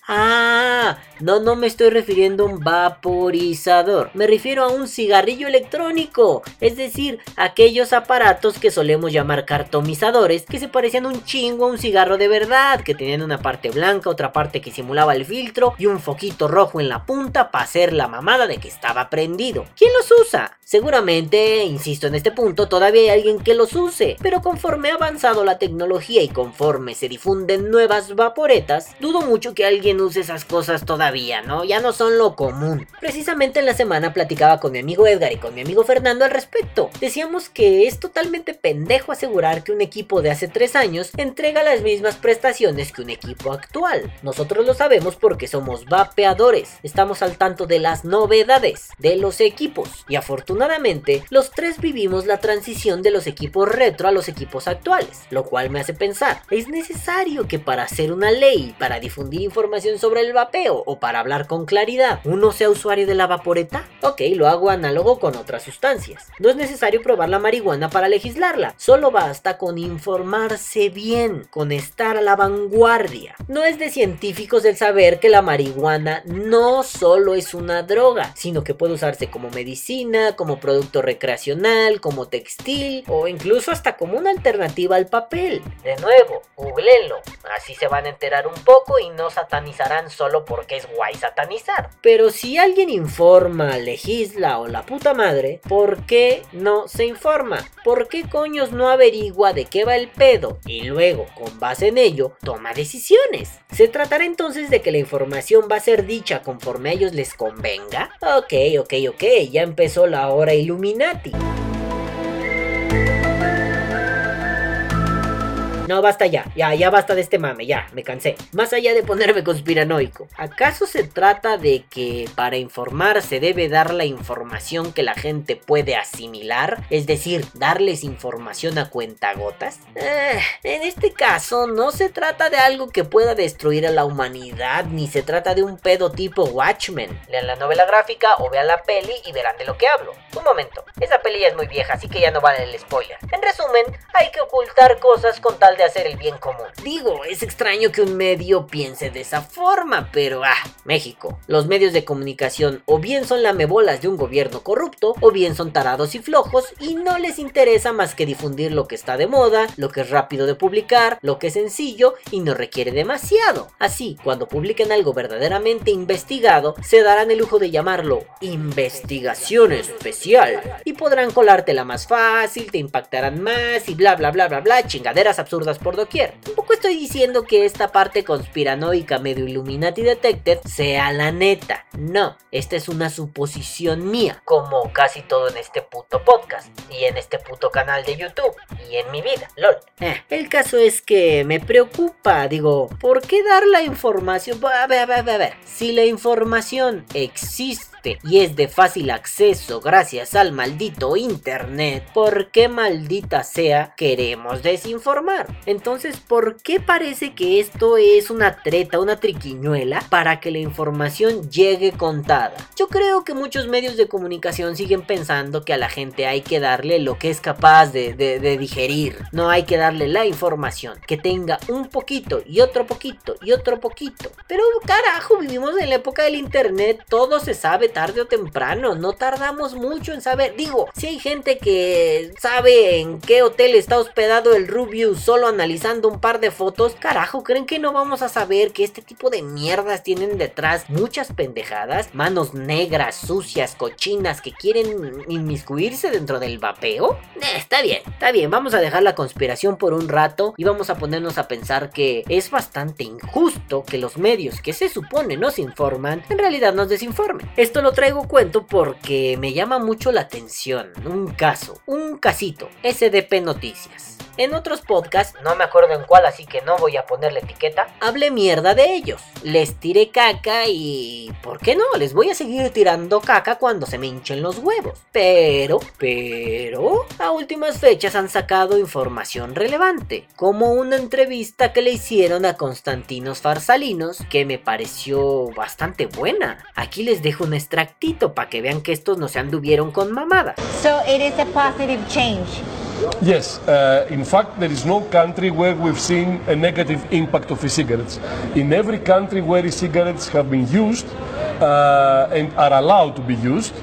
Ah, no, no me estoy refiriendo a un vaporizador. Me refiero a un cigarrillo electrónico. Es decir, aquellos aparatos que solemos llamar cartomizadores que se parecían un chingo a un cigarro de verdad. Que tenían una parte blanca, otra parte que simulaba el filtro y un foquito rojo en la punta para hacer la mamada de que estaba prendido. ¿Quién los usa? Seguramente, insisto en este punto, todavía hay alguien que los use. Pero conforme ha avanzado la tecnología y conforme se difunden nuevas vaporetas, dudo mucho que alguien use esas cosas todavía, ¿no? Ya no son lo común. Precisamente en la semana platicaba con mi amigo Edgar y con mi amigo Fernando al respecto. Decíamos que es totalmente pendejo asegurar que un equipo de hace 3 años entrega las mismas prestaciones que un equipo actual. Nosotros lo sabemos porque somos vapeadores. Estamos al tanto de las novedades de los equipos. Y afortunadamente, los tres vivimos la transición de los equipos retro a los equipos actuales. Lo cual me hace pensar, ¿es necesario que para hacer una ley, para difundir información sobre el vapeo o para hablar con claridad, uno sea usuario de la vaporeta? Ok, lo hago análogo con otras sustancias. No es necesario probar la marihuana para legislarla, solo basta con informarse bien, con estar a la vanguardia. No es de científicos el saber que la marihuana no solo es una droga, sino que puede usarse como medicina, como producto recreacional, como textil o incluso hasta como una alternativa al papel. De nuevo, googleenlo, así se van a enterar un poco y no satanizar solo porque es guay satanizar. Pero si alguien informa, legisla o la puta madre, ¿por qué no se informa? ¿Por qué coños no averigua de qué va el pedo y luego, con base en ello, toma decisiones? ¿Se tratará entonces de que la información va a ser dicha conforme a ellos les convenga? Ok, ok, ok, ya empezó la hora Illuminati. No, basta ya, ya, ya basta de este mame, ya, me cansé. Más allá de ponerme conspiranoico, ¿acaso se trata de que para informar se debe dar la información que la gente puede asimilar? Es decir, darles información a cuentagotas? Eh, en este caso, no se trata de algo que pueda destruir a la humanidad, ni se trata de un pedo tipo Watchmen. Lean la novela gráfica o vean la peli y verán de lo que hablo. Un momento, esa peli ya es muy vieja, así que ya no vale el spoiler. En resumen, hay que ocultar cosas con tal de hacer el bien común. Digo, es extraño que un medio piense de esa forma, pero ah, México. Los medios de comunicación o bien son lamebolas de un gobierno corrupto, o bien son tarados y flojos y no les interesa más que difundir lo que está de moda, lo que es rápido de publicar, lo que es sencillo y no requiere demasiado. Así, cuando publiquen algo verdaderamente investigado, se darán el lujo de llamarlo investigación especial y podrán colártela más fácil, te impactarán más y bla bla bla bla bla, chingaderas absurdas por doquier. Tampoco estoy diciendo que esta parte conspiranoica medio Illuminati Detected sea la neta. No, esta es una suposición mía, como casi todo en este puto podcast y en este puto canal de YouTube y en mi vida, lol. Eh, el caso es que me preocupa, digo, ¿por qué dar la información? A ver, a ver, a ver, si la información existe y es de fácil acceso gracias al maldito internet, ¿por qué maldita sea queremos desinformar? Entonces, ¿por qué parece que esto es una treta, una triquiñuela para que la información llegue contada? Yo creo que muchos medios de comunicación siguen pensando que a la gente hay que darle lo que es capaz de, de digerir, no hay que darle la información, que tenga un poquito y otro poquito y otro poquito. Pero carajo, vivimos en la época del internet, todo se sabe tarde o temprano, no tardamos mucho en saber. Digo, si hay gente que sabe en qué hotel está hospedado el Rubius solo analizando un par de fotos, carajo, ¿creen que no vamos a saber que este tipo de mierdas tienen detrás muchas pendejadas? Manos negras, sucias, cochinas que quieren inmiscuirse dentro del vapeo? Eh, está bien, está bien, vamos a dejar la conspiración por un rato y vamos a ponernos a pensar que es bastante injusto que los medios que se supone nos informan en realidad nos desinformen. Esto lo traigo cuento porque me llama mucho la atención un caso, un casito, SDP Noticias. En otros podcasts, no me acuerdo en cuál, así que no voy a ponerle etiqueta, hablé mierda de ellos. Les tiré caca y... ¿Por qué no? Les voy a seguir tirando caca cuando se me hinchen los huevos. Pero, pero... A últimas fechas han sacado información relevante, como una entrevista que le hicieron a Constantinos Farsalinos, que me pareció bastante buena. Aquí les dejo un extractito para que vean que estos no se anduvieron con mamada. So it is a positive change. Yes, uh, in fact, there is no country where we've seen a negative impact of e-cigarettes. In every country where e-cigarettes have been used uh, and are allowed to be used,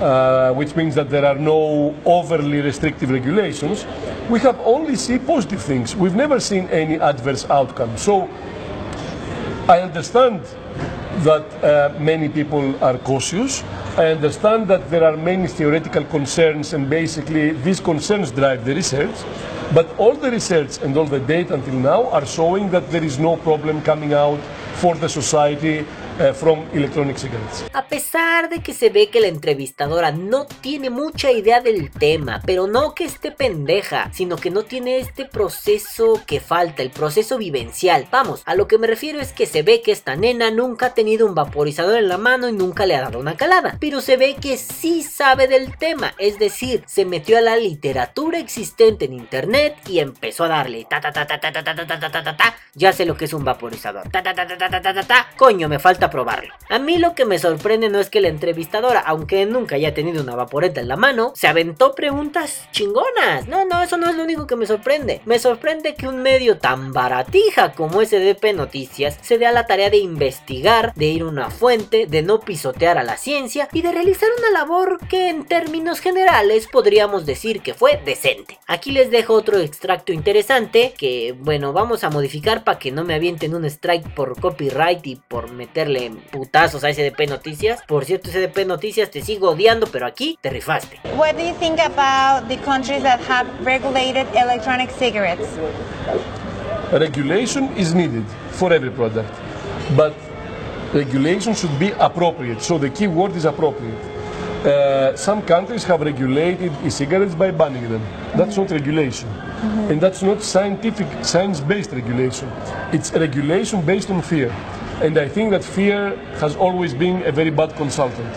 uh, which means that there are no overly restrictive regulations, we have only seen positive things. We've never seen any adverse outcome. So I understand that uh, many people are cautious. I understand that there are many theoretical concerns, and basically these concerns drive the research. But all the research and all the data until now are showing that there is no problem coming out for the society uh, from electronic cigarettes. A pesar de que se ve que la entrevistadora no tiene mucha idea del tema, pero no que esté pendeja, sino que no tiene este proceso que falta, el proceso vivencial. Vamos, a lo que me refiero es que se ve que esta nena nunca ha tenido un vaporizador en la mano y nunca le ha dado una calada, pero se ve que sí sabe del tema, es decir, se metió a la literatura existente en internet y empezó a darle ta ta ta ta ta ta ta ta ta ta ta ya sé lo que es un vaporizador. Ta ta ta ta ta ta ta ta, coño, me falta probarlo. A mí lo que me sorprende no es que la entrevistadora, aunque nunca haya tenido una vaporeta en la mano, se aventó preguntas chingonas. No, no, eso no es lo único que me sorprende. Me sorprende que un medio tan baratija como SDP Noticias se dé a la tarea de investigar, de ir a una fuente, de no pisotear a la ciencia y de realizar una labor que en términos generales podríamos decir que fue decente. Aquí les dejo otro extracto interesante que, bueno, vamos a modificar para que no me avienten un strike por copyright y por meterle putazos a SDP Noticias. Por cierto, SDP Noticias te sigo odiando, pero aquí te rifaste. What do you think about the countries that have regulated electronic cigarettes? Regulation is needed for every product, but regulation should be appropriate. So the key word is appropriate. Uh, some countries have regulated e-cigarettes by banning them. That's not regulation, and that's not scientific, science-based regulation. It's regulation based on fear, and I think that fear has always been a very bad consultant.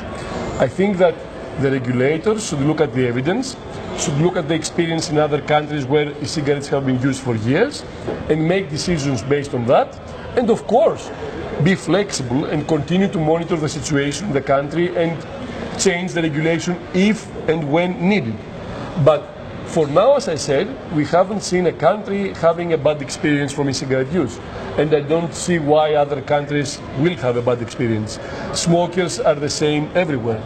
I think that the regulators should look at the evidence, should look at the experience in other countries where e-cigarettes have been used for years, and make decisions based on that. And of course, be flexible and continue to monitor the situation in the country and change the regulation if and when needed. But for now, as I said, we haven't seen a country having a bad experience from e-cigarette use. And I don't see why other countries will have a bad experience. Smokers are the same everywhere.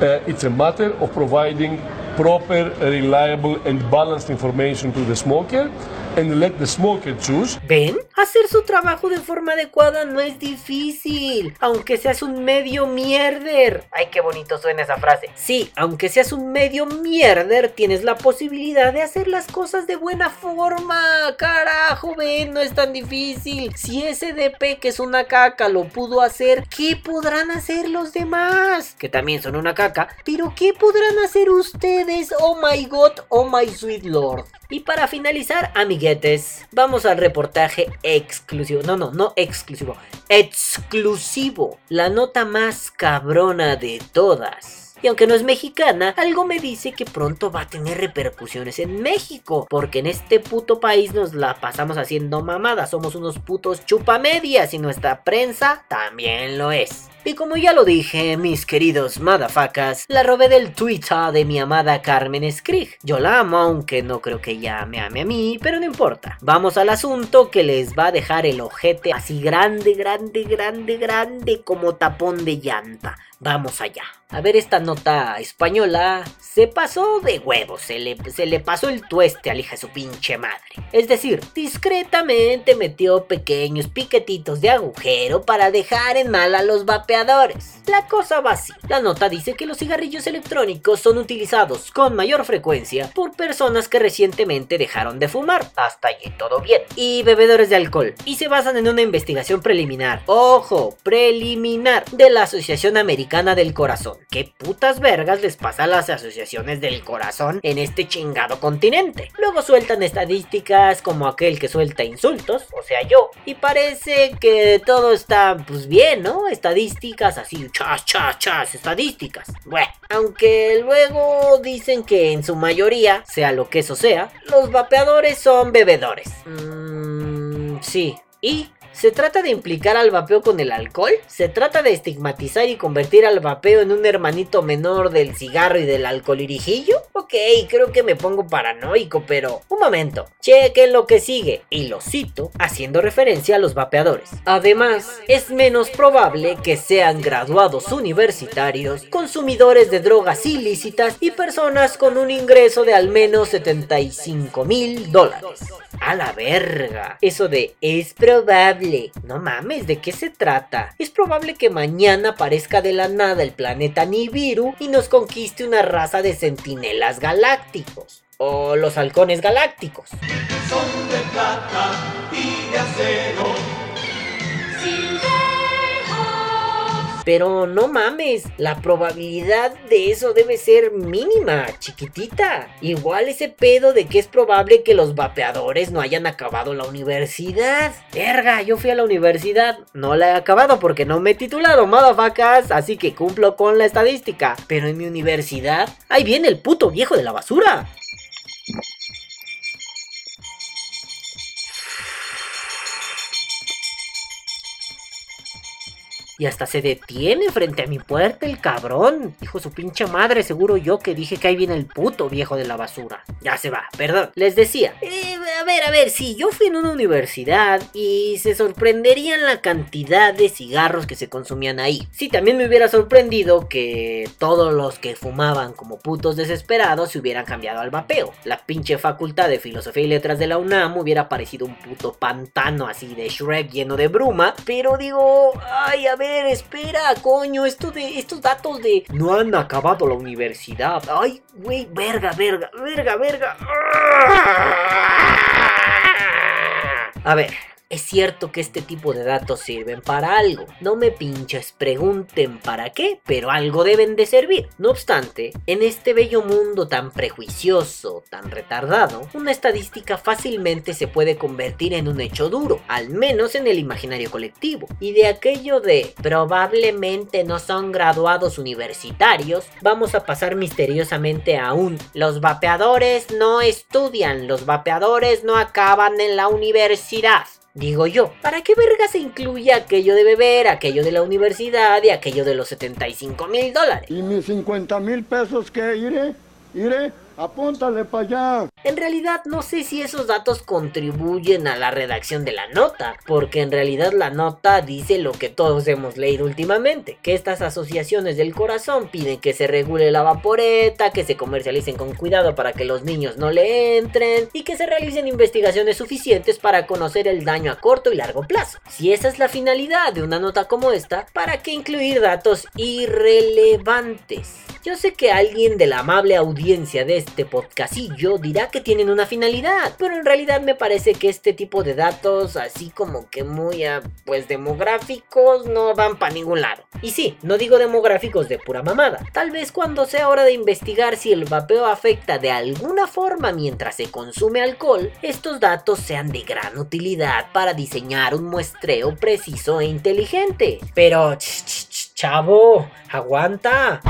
Uh, it's a matter of providing proper, reliable and balanced information to the smoker and let the smoker choose. ¿Ven? Hacer su trabajo de forma adecuada no es difícil, aunque seas un medio mierder. Ay, qué bonito suena esa frase. Sí, aunque seas un medio mierder, tienes la posibilidad de hacer las cosas de buena forma. Carajo, ven, no es tan difícil. Si ese DP que es una caca lo pudo hacer, ¿qué podrán hacer los demás? Que también son una caca, pero ¿qué podrán hacer ustedes? Oh my god, oh my sweet lord. Y para finalizar, amiguetes, vamos al reportaje exclusivo. No, no, no exclusivo. Exclusivo. La nota más cabrona de todas. Y aunque no es mexicana, algo me dice que pronto va a tener repercusiones en México. Porque en este puto país nos la pasamos haciendo mamadas. Somos unos putos chupamedias y nuestra prensa también lo es. Y como ya lo dije, mis queridos madafacas, la robé del Twitter de mi amada Carmen Skrig. Yo la amo, aunque no creo que ella me ame a mí, pero no importa. Vamos al asunto que les va a dejar el ojete así grande, grande, grande, grande como tapón de llanta. Vamos allá. A ver esta nota española. Se pasó de huevos, se le, pasó el tueste al hija de su pinche madre. Es decir, discretamente metió pequeños piquetitos de agujero para dejar en mal a los vapeadores. La cosa va así. La nota dice que los cigarrillos electrónicos son utilizados con mayor frecuencia por personas que recientemente dejaron de fumar. Hasta allí todo bien. Y bebedores de alcohol. Y se basan en una investigación preliminar. Ojo, preliminar de la Asociación Americana del Corazón. ¿Qué putas vergas les pasa a las asociaciones del corazón en este chingado continente? Luego sueltan estadísticas como aquel que suelta insultos, o sea yo, y parece que todo está pues bien, ¿no? Estadísticas así, chas, chas, chas, estadísticas. Bueno, aunque luego dicen que en su mayoría, sea lo que eso sea, los vapeadores son bebedores. Mmm, sí. ¿Y ¿Se trata de implicar al vapeo con el alcohol? ¿Se trata de estigmatizar y convertir al vapeo en un hermanito menor del cigarro y del alcoholirijillo? Ok, creo que me pongo paranoico, pero un momento, chequen lo que sigue, y lo cito haciendo referencia a los vapeadores. Además, es menos probable que sean graduados universitarios, consumidores de drogas ilícitas y personas con un ingreso de al menos 75 mil dólares. A la verga. Eso de es probable. No mames, ¿de qué se trata? Es probable que mañana aparezca de la nada el planeta Nibiru y nos conquiste una raza de centinelas galácticos. O los halcones galácticos. Son de plata y de acero. Pero no mames, la probabilidad de eso debe ser mínima, chiquitita. Igual ese pedo de que es probable que los vapeadores no hayan acabado la universidad. Verga, yo fui a la universidad, no la he acabado porque no me he titulado, madafacas, así que cumplo con la estadística. Pero en mi universidad, ahí viene el puto viejo de la basura. Y hasta se detiene frente a mi puerta el cabrón. Dijo su pinche madre, seguro yo que dije que ahí viene el puto viejo de la basura. Ya se va, perdón. Les decía, eh, a ver, a ver, si yo fui en una universidad y se sorprenderían la cantidad de cigarros que se consumían ahí. Si también me hubiera sorprendido que todos los que fumaban como putos desesperados se hubieran cambiado al vapeo. La pinche facultad de filosofía y letras de la UNAM hubiera parecido un puto pantano así de Shrek lleno de bruma. Pero digo, ay, a ver, espera, coño, esto de estos datos de no han acabado la universidad. Ay, güey, verga, verga, verga, verga. A ver, es cierto que este tipo de datos sirven para algo. No me pinches, pregunten para qué, pero algo deben de servir. No obstante, en este bello mundo tan prejuicioso, tan retardado, una estadística fácilmente se puede convertir en un hecho duro, al menos en el imaginario colectivo. Y de aquello de probablemente no son graduados universitarios, vamos a pasar misteriosamente a un los vapeadores no estudian, los vapeadores no acaban en la universidad. Digo yo, ¿para qué verga se incluye aquello de beber, aquello de la universidad y aquello de los 75 mil dólares? ¿Y mis 50 mil pesos qué? Iré, iré. Apúntale para allá. En realidad no sé si esos datos contribuyen a la redacción de la nota, porque en realidad la nota dice lo que todos hemos leído últimamente, que estas asociaciones del corazón piden que se regule la vaporeta, que se comercialicen con cuidado para que los niños no le entren y que se realicen investigaciones suficientes para conocer el daño a corto y largo plazo. Si esa es la finalidad de una nota como esta, ¿para qué incluir datos irrelevantes? Yo sé que alguien de la amable audiencia de este podcastillo dirá que tienen una finalidad, pero en realidad me parece que este tipo de datos, así como que muy, ah, pues demográficos, no van para ningún lado. Y sí, no digo demográficos de pura mamada. Tal vez cuando sea hora de investigar si el vapeo afecta de alguna forma mientras se consume alcohol, estos datos sean de gran utilidad para diseñar un muestreo preciso e inteligente. Pero, ch, ch, ch, chavo, aguanta.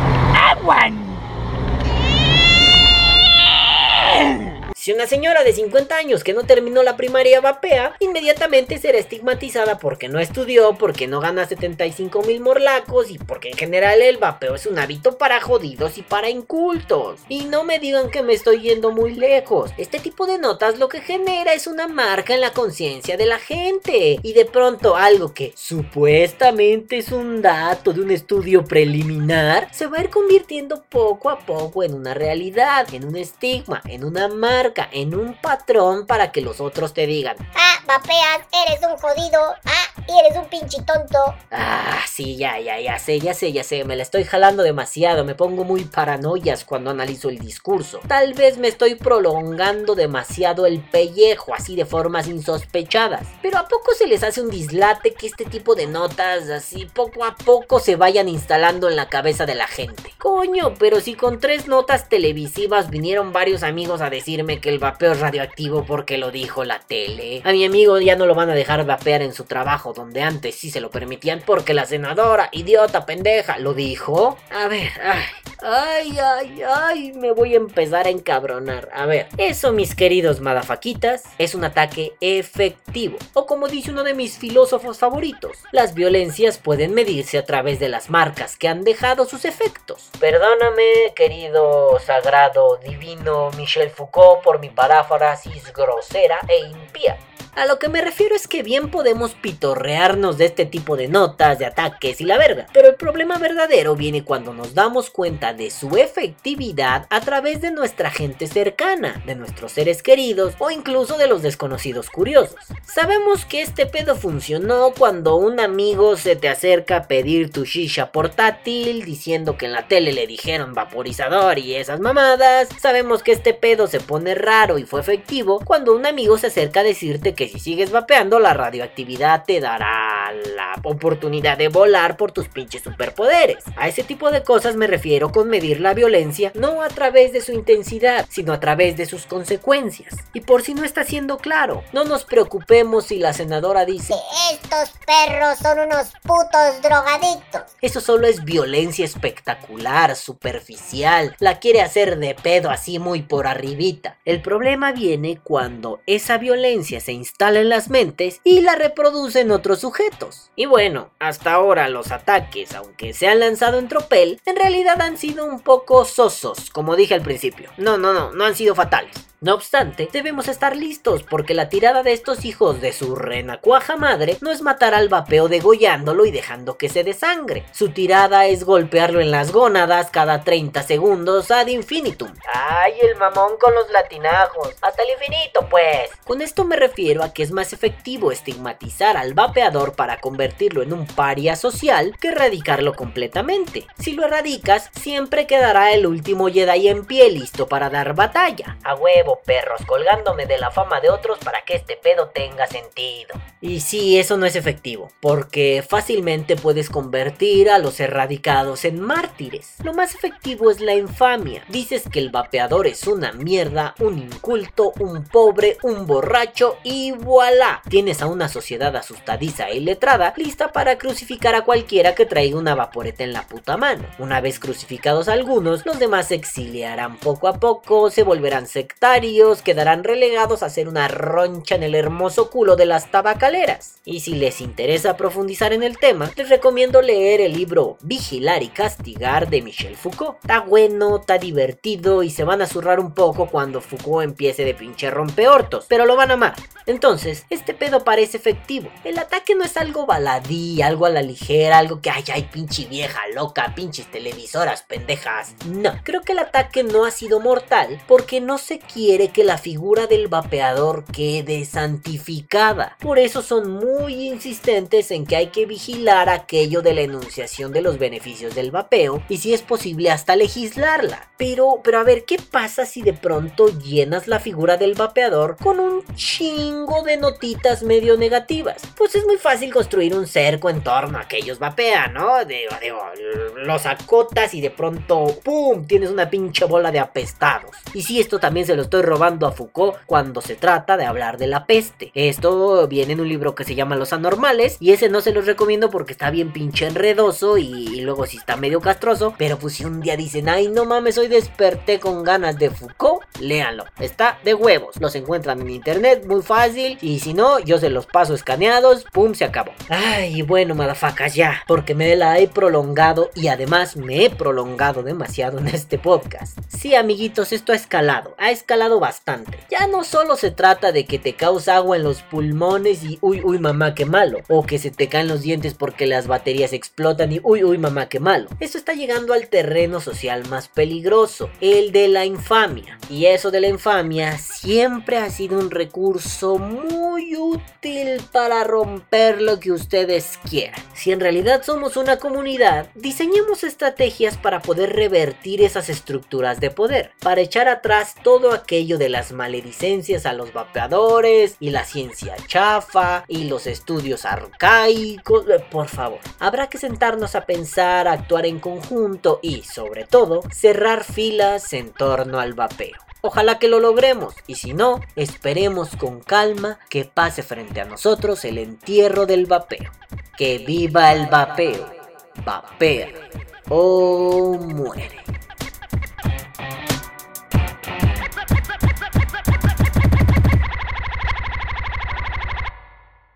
Si una señora de 50 años que no terminó la primaria vapea, inmediatamente será estigmatizada porque no estudió, porque no gana 75 mil morlacos y porque en general el vapeo es un hábito para jodidos y para incultos. Y no me digan que me estoy yendo muy lejos. Este tipo de notas lo que genera es una marca en la conciencia de la gente. Y de pronto algo que supuestamente es un dato de un estudio preliminar se va a ir convirtiendo poco a poco en una realidad, en un estigma, en una marca en un patrón para que los otros te digan. Ah, vapeas, eres un jodido. Ah, y eres un pinche tonto. Ah, sí, ya, ya, ya sé, ya sé, ya sé, me la estoy jalando demasiado, me pongo muy paranoias cuando analizo el discurso. Tal vez me estoy prolongando demasiado el pellejo, así de formas insospechadas. Pero ¿a poco se les hace un dislate que este tipo de notas, así poco a poco, se vayan instalando en la cabeza de la gente? Coño, pero si con tres notas televisivas vinieron varios amigos a decirme que el vapeo es radioactivo porque lo dijo la tele. A mi amigo ya no lo van a dejar vapear en su trabajo, donde antes sí se lo permitían porque la senadora, idiota, pendeja, lo dijo. A ver, ay, ay, ay, ay, me voy a empezar a encabronar. A ver, eso, mis queridos madafaquitas, es un ataque efectivo. O como dice uno de mis filósofos favoritos, las violencias pueden medirse a través de las marcas que han dejado sus efectos. Perdóname, querido sagrado divino Michel Foucault, por mi paráfrasis grosera e impía. A lo que me refiero es que bien podemos pitorrearnos de este tipo de notas, de ataques y la verga, pero el problema verdadero viene cuando nos damos cuenta de su efectividad a través de nuestra gente cercana, de nuestros seres queridos o incluso de los desconocidos curiosos. Sabemos que este pedo funcionó cuando un amigo se te acerca a pedir tu shisha portátil diciendo que en la tele le dijeron vaporizador y esas mamadas. Sabemos que este pedo se pone raro y fue efectivo cuando un amigo se acerca a decirte que si sigues vapeando la radioactividad te dará la oportunidad de volar por tus pinches superpoderes. A ese tipo de cosas me refiero con medir la violencia no a través de su intensidad, sino a través de sus consecuencias. Y por si no está siendo claro, no nos preocupemos si la senadora dice Estos perros son unos putos drogadictos. eso solo es violencia espectacular, superficial, la quiere hacer de pedo así muy por arribita. El problema viene cuando esa violencia se instala en las mentes y la reproduce en otros sujetos. Y bueno, hasta ahora los ataques, aunque se han lanzado en tropel, en realidad han sido un poco sosos, como dije al principio. No, no, no, no han sido fatales. No obstante, debemos estar listos porque la tirada de estos hijos de su renacuaja madre no es matar al vapeo degollándolo y dejando que se desangre. Su tirada es golpearlo en las gónadas cada 30 segundos ad infinitum. ¡Ay, el mamón con los latinajos! ¡Hasta el infinito, pues! Con esto me refiero a que es más efectivo estigmatizar al vapeador para convertirlo en un paria social que erradicarlo completamente. Si lo erradicas, siempre quedará el último Jedi en pie listo para dar batalla. A huevo, perros, colgándome de la fama de otros para que este pedo tenga sentido. Y sí, eso no es efectivo, porque fácilmente puedes convertir a los erradicados en mártires. Lo más efectivo es la infamia. Dices que el vapeador es una mierda, un inculto, un pobre, un borracho y voilà. Tienes a una sociedad asustadiza e letrada lista para crucificar a cualquiera que traiga una vaporeta en la puta mano. Una vez crucificados algunos, los demás se exiliarán poco a poco, se volverán sectarios quedarán relegados a hacer una roncha en el hermoso culo de las tabacaleras. Y si les interesa profundizar en el tema, les recomiendo leer el libro Vigilar y Castigar de Michel Foucault. Está bueno, está divertido y se van a zurrar un poco cuando Foucault empiece de pinche rompeortos, pero lo van a amar. Entonces, este pedo parece efectivo. El ataque no es algo baladí, algo a la ligera, algo que ay, ay, pinche vieja loca, pinches televisoras pendejas. No, creo que el ataque no ha sido mortal porque no se quiere que la figura del vapeador quede santificada. Por eso son muy insistentes en que hay que vigilar aquello de la enunciación de los beneficios del vapeo y si es posible hasta legislarla. Pero, pero a ver, ¿qué pasa si de pronto llenas la figura del vapeador con un chingo de notitas medio negativas? Pues es muy fácil construir un cerco en torno a que ellos vapean, ¿no? Digo, digo, los acotas y de pronto, ¡pum!, tienes una pinche bola de apestados. Y si esto también se lo estoy robando a Foucault cuando se trata de hablar de la peste. Esto viene en un libro que se llama Los Anormales y ese no se los recomiendo porque está bien pinche enredoso y, luego sí está medio castroso. Pero pues si un día dicen, ay no mames, hoy desperté con ganas de Foucault, léanlo. Está de huevos. Los encuentran en internet muy fácil y si no, yo se los paso escaneados, pum, se acabó. Ay, bueno, madafacas ya, porque me la he prolongado y además me he prolongado demasiado en este podcast. Sí, amiguitos, esto ha escalado, ha escalado bastante. Ya no solo se trata de que te causa agua en los pulmones y uy, uy, mamá, qué malo, o que se te caen los dientes porque las baterías explotan y uy, uy, mamá, qué malo. Esto está llegando al terreno social más peligroso, el de la infamia. Y eso de la infamia siempre ha sido un recurso muy útil para romper lo que ustedes quieran. Si en realidad somos una comunidad, diseñemos estrategias para poder revertir esas estructuras de poder, para echar atrás todo aquello de las maledicencias a los vapeadores y la ciencia chafa y los estudios arcaicos. Eh, Por favor, habrá que sentarnos a pensar, actuar en conjunto y, sobre todo, cerrar filas en torno al vapeo. Ojalá que lo logremos y si no, esperemos con calma que pase frente a nosotros el entierro del vapeo. Que viva el vapeo. Vapea o muere.